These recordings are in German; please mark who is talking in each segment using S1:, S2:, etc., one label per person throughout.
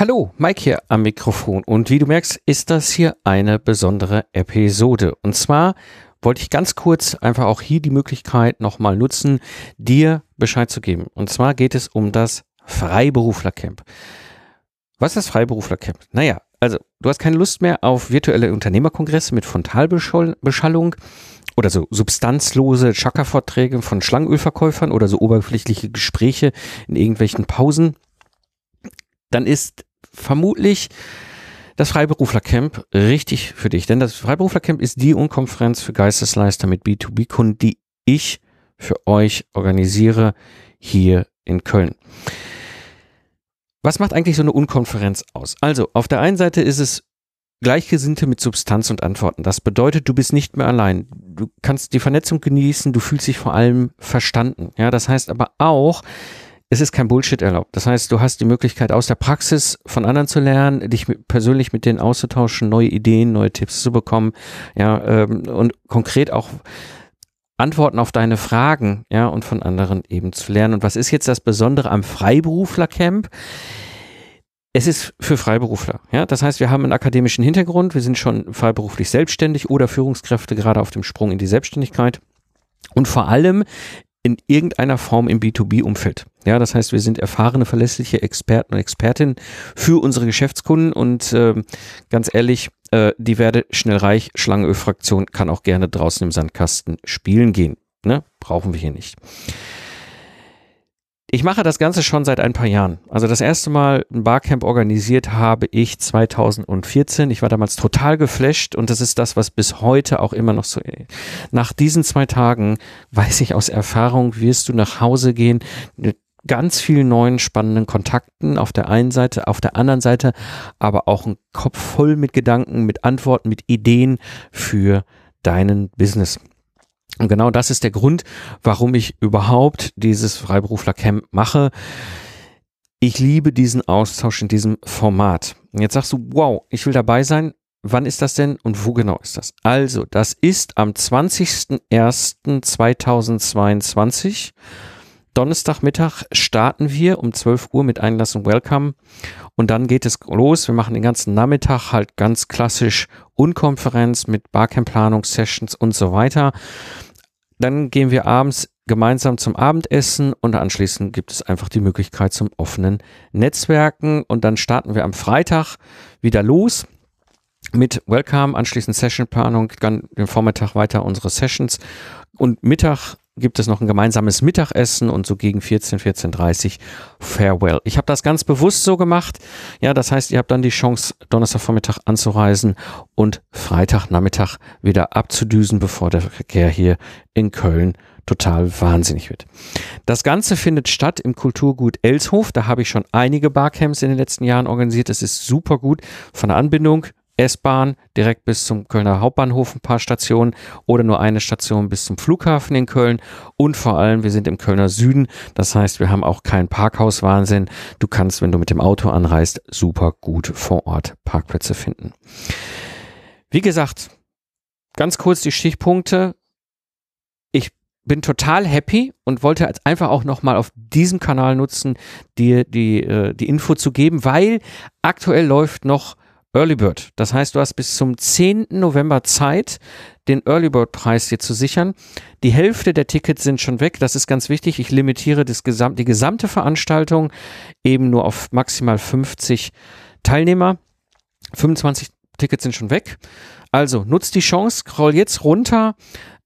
S1: Hallo, Mike hier am Mikrofon und wie du merkst, ist das hier eine besondere Episode. Und zwar wollte ich ganz kurz einfach auch hier die Möglichkeit nochmal nutzen, dir Bescheid zu geben. Und zwar geht es um das Freiberuflercamp. Was ist das Freiberuflercamp? Naja, also du hast keine Lust mehr auf virtuelle Unternehmerkongresse mit Frontalbeschallung oder so substanzlose Chakra-Vorträge von Schlangenölverkäufern oder so oberflächliche Gespräche in irgendwelchen Pausen, dann ist vermutlich das Freiberuflercamp richtig für dich. Denn das Freiberuflercamp ist die Unkonferenz für Geistesleister mit B2B-Kunden, die ich für euch organisiere hier in Köln. Was macht eigentlich so eine Unkonferenz aus? Also, auf der einen Seite ist es Gleichgesinnte mit Substanz und Antworten. Das bedeutet, du bist nicht mehr allein. Du kannst die Vernetzung genießen, du fühlst dich vor allem verstanden. Ja, das heißt aber auch, es ist kein Bullshit erlaubt. Das heißt, du hast die Möglichkeit, aus der Praxis von anderen zu lernen, dich persönlich mit denen auszutauschen, neue Ideen, neue Tipps zu bekommen, ja, ähm, und konkret auch Antworten auf deine Fragen, ja, und von anderen eben zu lernen. Und was ist jetzt das Besondere am Freiberuflercamp? Es ist für Freiberufler, ja. Das heißt, wir haben einen akademischen Hintergrund, wir sind schon freiberuflich selbstständig oder Führungskräfte gerade auf dem Sprung in die Selbstständigkeit. Und vor allem in irgendeiner Form im B2B-Umfeld. Ja, das heißt, wir sind erfahrene, verlässliche Experten und Expertinnen für unsere Geschäftskunden und äh, ganz ehrlich, äh, die werde schnell reich, Schlangenöl-Fraktion kann auch gerne draußen im Sandkasten spielen gehen. Ne? Brauchen wir hier nicht. Ich mache das Ganze schon seit ein paar Jahren. Also das erste Mal ein Barcamp organisiert habe ich 2014. Ich war damals total geflasht und das ist das, was bis heute auch immer noch so. Nach diesen zwei Tagen weiß ich aus Erfahrung, wirst du nach Hause gehen mit ganz vielen neuen spannenden Kontakten auf der einen Seite, auf der anderen Seite aber auch ein Kopf voll mit Gedanken, mit Antworten, mit Ideen für deinen Business. Und genau das ist der Grund, warum ich überhaupt dieses Freiberufler-Camp mache. Ich liebe diesen Austausch in diesem Format. Und jetzt sagst du, wow, ich will dabei sein. Wann ist das denn und wo genau ist das? Also, das ist am 20.01.2022. Donnerstagmittag starten wir um 12 Uhr mit Einlassung Welcome und dann geht es los. Wir machen den ganzen Nachmittag halt ganz klassisch Unkonferenz mit Barcamp-Planung, Sessions und so weiter. Dann gehen wir abends gemeinsam zum Abendessen und anschließend gibt es einfach die Möglichkeit zum offenen Netzwerken und dann starten wir am Freitag wieder los mit Welcome, anschließend Sessionplanung, dann den Vormittag weiter unsere Sessions und Mittag gibt es noch ein gemeinsames Mittagessen und so gegen 14, 14.30 Farewell. Ich habe das ganz bewusst so gemacht. Ja, das heißt, ihr habt dann die Chance, Donnerstagvormittag anzureisen und Freitagnachmittag wieder abzudüsen, bevor der Verkehr hier in Köln total wahnsinnig wird. Das Ganze findet statt im Kulturgut Elshof. Da habe ich schon einige Barcamps in den letzten Jahren organisiert. Das ist super gut von der Anbindung S-Bahn direkt bis zum Kölner Hauptbahnhof ein paar Stationen oder nur eine Station bis zum Flughafen in Köln und vor allem wir sind im Kölner Süden, das heißt wir haben auch keinen Parkhauswahnsinn. Du kannst, wenn du mit dem Auto anreist, super gut vor Ort Parkplätze finden. Wie gesagt, ganz kurz die Stichpunkte. Ich bin total happy und wollte einfach auch nochmal auf diesem Kanal nutzen, dir die, die, die Info zu geben, weil aktuell läuft noch Early Bird. Das heißt, du hast bis zum 10. November Zeit, den Early Bird Preis dir zu sichern. Die Hälfte der Tickets sind schon weg. Das ist ganz wichtig. Ich limitiere Gesam die gesamte Veranstaltung eben nur auf maximal 50 Teilnehmer. 25 Tickets sind schon weg. Also nutzt die Chance, scroll jetzt runter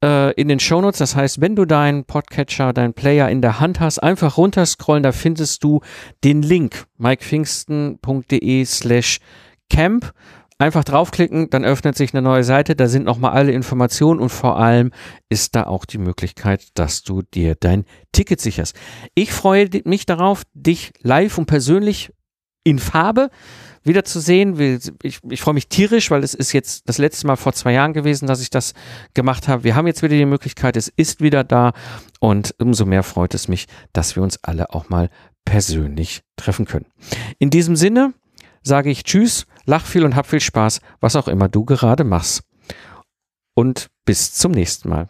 S1: äh, in den Shownotes. Das heißt, wenn du deinen Podcatcher, deinen Player in der Hand hast, einfach runterscrollen, da findest du den Link mikepfingsten.de slash Camp. Einfach draufklicken, dann öffnet sich eine neue Seite, da sind nochmal alle Informationen und vor allem ist da auch die Möglichkeit, dass du dir dein Ticket sicherst. Ich freue mich darauf, dich live und persönlich in Farbe wieder zu sehen. Ich, ich freue mich tierisch, weil es ist jetzt das letzte Mal vor zwei Jahren gewesen, dass ich das gemacht habe. Wir haben jetzt wieder die Möglichkeit, es ist wieder da und umso mehr freut es mich, dass wir uns alle auch mal persönlich treffen können. In diesem Sinne sage ich Tschüss Lach viel und hab viel Spaß, was auch immer du gerade machst. Und bis zum nächsten Mal.